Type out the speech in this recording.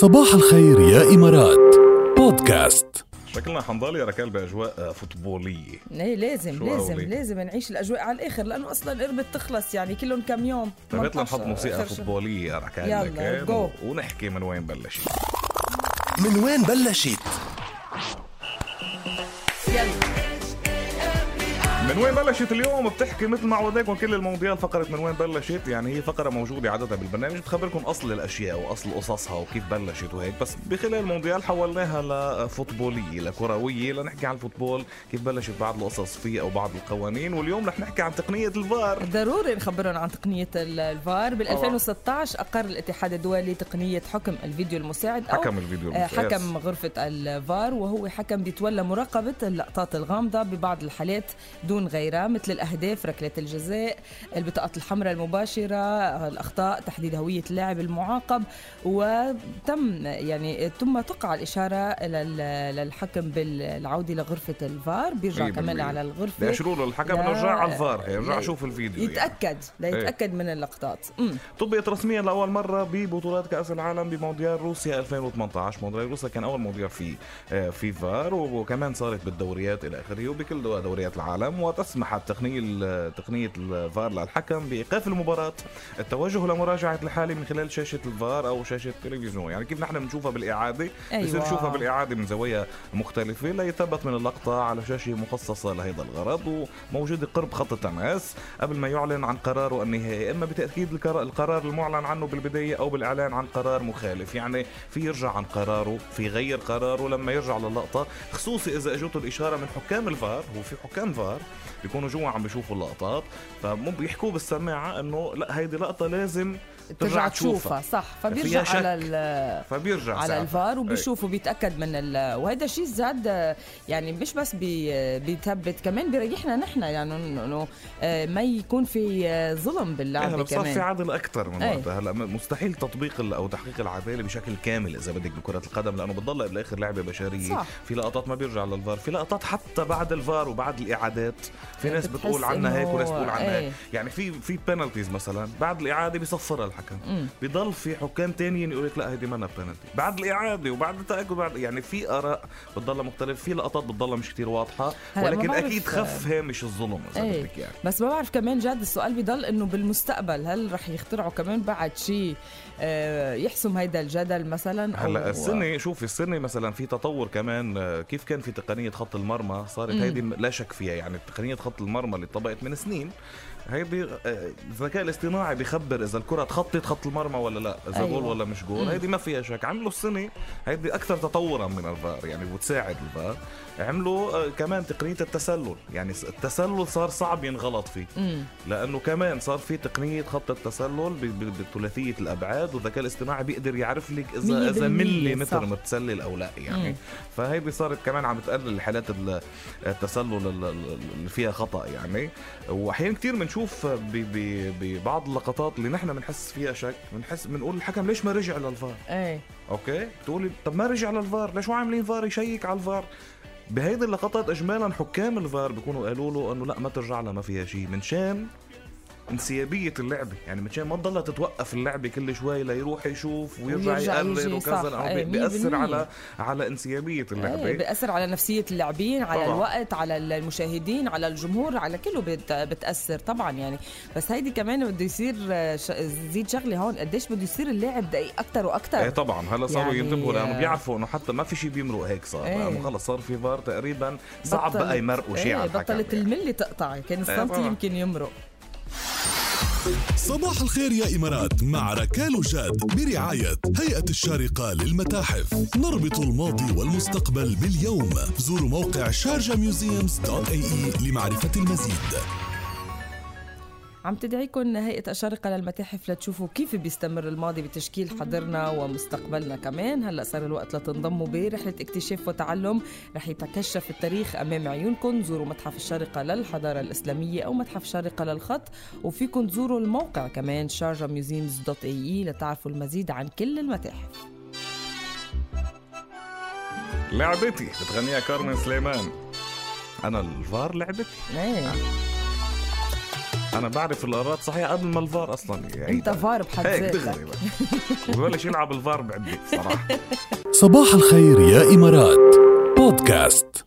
صباح الخير يا إمارات بودكاست شكلنا حنضل يا ركال بأجواء فوتبولية إيه لازم لازم قولي؟ لازم نعيش الأجواء على الآخر لأنه أصلا قربت تخلص يعني كلهم كم يوم طيب يلا 18 نحط موسيقى. فوتبولية يا ركال يلا، جو. ونحكي من وين بلشت من وين بلشت؟ من وين بلشت اليوم بتحكي مثل ما عودناكم كل المونديال فقرة من وين بلشت؟ يعني هي فقرة موجودة عادة بالبرنامج. بتخبركم أصل الأشياء وأصل قصصها وكيف بلشت وهيك. بس بخلال المونديال حولناها لفوتبولية لكروية لنحكي عن الفوتبول كيف بلشت بعض القصص فيه أو بعض القوانين. واليوم رح نحكي عن تقنية الفار. ضروري نخبرهم عن تقنية ال- الفار. بال طبعاً. 2016 أقر الاتحاد الدولي تقنية حكم الفيديو المساعد أو حكم الفيديو آه، المساعد. حكم غرفة الفار. وهو حكم بيتولى مراقبة اللقطات الغامضة ببعض الحالات دون غيرها مثل الأهداف ركلة الجزاء البطاقات الحمراء المباشرة الأخطاء تحديد هوية اللاعب المعاقب وتم يعني ثم تقع الإشارة لل- للحكم بالعودة لغرفة الفار بيرجع مية كمان. على الغرفة بيشروا له الحكم لا- انه رجع على الفار هي رجع لا- شوف الفيديو يعني. يتأكد ليتأكد من اللقطات. طبقت رسميا لأول مرة ببطولات كأس العالم بمونديال روسيا 2018 مونديال روسيا كان أول مونديال في آه، في فار وكمان صارت بالدوريات إلى آخره وبكل دو- دوريات العالم وتسمح التقنيه ال- تقنية الفار للحكم بإيقاف المباراة. التوجه لمراجعه الحالة من خلال شاشة الفار أو شاشة التلفزيون. يعني كيف نحن بنشوفها بالإعادة؟ أيوة. بصير نشوفها بالإعادة من زوايا مختلفة. ليثبت من اللقطة على شاشة مخصصة لهذا الغرض وموجودة قرب خط التماس. قبل ما يعلن عن قراره النهائي إما بتأكيد القرار- القرار المعلن عنه بالبداية أو بالإعلان عن قرار مخالف. يعني في يرجع عن قراره في يغير قراره. لما يرجع للقطة خصوصي إذا اجته الإشارة من حكام الفار هو في حكام فار بيكونوا جوا عم بيشوفوا اللقطات فمو بيحكوا بالسماعة إنه لا هيدي لقطة لازم ترجع تشوفها صح فيها فبيرجع. على ال- فبيرجع على ساعتها. الفار إيه. وبيشوف وبيتاكد من ال... وهذا شيء زاد يعني مش بس بي... بيثبت كمان بيريحنا نحن يعني إنه ما يكون في ظلم إيه، باللعبه هلا صار في كمان عدل أكثر من إيه. وقتها هلا مستحيل تطبيق أو تحقيق العدالة بشكل كامل إذا بدك بكرة القدم لأنه بتضل بالاخر لعبة بشرية صح. في لقطات ما بيرجع للفار في لقطات حتى بعد الفار وبعد الإعادات في ناس بتقول عنها هيك وناس بتقول عنها إيه. هيك يعني في في بينالتيز مثلا بعد الإعادة بيصفرها الحكم. مم. بضل في حكام تانيين يقول لك لا هيدي منا بينالتي بعد الإعادة وبعد التاكد بعد يعني في آراء بتضلها مختلف في لقطات بتضلها مش كتير واضحة ولكن أكيد خف هامش الظلم إذا إيه. بدك يعني. بس ما بعرف كمان جد السؤال بضل إنه بالمستقبل هل رح يخترعوا كمان بعد شيء آه، يحسم هيدا الجدل مثلا هلا السنة شوفي السنة مثلا في تطور كمان آه، كيف كان في تقنية خط المرمى؟ صارت. هيدي لا شك فيها يعني تقنيه خط المرمى اللي طبقت من سنين هيدي آه، الذكاء الاصطناعي بيخبر إذا الكرة تخطت خط المرمى ولا لا إذا أيوة. جول ولا مش جول. هيدي ما فيها شك عملوا السنة هيدي أكثر تطورا من الفار يعني بتساعد الفار عملوا آه، كمان تقنية التسلل يعني التسلل صار صعب ينغلط فيه مم. لأنه كمان صار في تقنية خط التسلل بثلاثية الأبعاد والذكاء الاصطناعي بيقدر يعرف لك اذا إذا ملي متر. متسلل أو لا يعني مم. فهيدي صارت كمان عم تقلل حالات ال- التسلل فيها خطأ يعني. وأحيانا كثير بنشوف ببعض اللقطات اللي نحن بنحس فيها شك. بنحس بنقول الحكم ليش ما رجع للفار؟ إيه. أوكي؟ تقولي طب ما رجع للفار ليش هو عاملين فار يشيك على الفار؟ بهيدي اللقطات اجمالا حكام الفار بيكونوا قالوا له إنه لا ما ترجع لها ما فيها شيء من شان انسيابية اللعبة يعني من شان ما تضلها تتوقف اللعبة كل شوي ليروح يشوف ويرجع ويرجع يقرر يجي، وكذا إيه، بي- مية بيأثر بالمية. على على انسيابية إيه اللعبة بيأثر على نفسية اللاعبين على طبعاً. الوقت على المشاهدين على الجمهور على كله بت... بتأثر طبعا يعني بس هيدي كمان بده يصير. زيد شغلة هون قديش بده يصير اللاعب دقيق أكتر وأكتر إيه طبعا هلا صاروا يعني، ينتبهوا لأنه آه، بيعرفوا إنه حتى ما في شيء بيمرق هيك صار إيه. لأنه خلص صار في فار تقريبا صعب بقى يمرقوا شيء إيه بطلت يعني. الملي تقطع كان السنتي طبعاً. يمكن يمرق صباح الخير يا إمارات مع ركال وجاد برعاية هيئة الشارقة للمتاحف. نربط الماضي والمستقبل باليوم. زوروا موقع Sharjah Museums dot ae لمعرفة المزيد. عم تدعيكم هيئة الشارقة للمتاحف لتشوفوا كيف بيستمر الماضي بتشكيل حاضرنا ومستقبلنا. كمان هلأ صار الوقت لتنضموا برحلة اكتشاف وتعلم. رح يتكشف التاريخ أمام عيونكم. زوروا متحف الشارقة للحضارة الإسلامية أو متحف الشارقة للخط وفيكم تزوروا الموقع كمان Sharjah Museums dot ae لتعرفوا المزيد عن كل المتاحف. لعبتي بتغنيها كارمن سليمان. أنا الفار لعبتي. إيه. أنا بعرف القرارات صحيح قبل ما الفار أصلا. يعيد أنت فار بحد هيك ذاتك. دغري بقى. وببلش يلعب الفار بعدي صراحة. صباح الخير يا إمارات. بودكاست.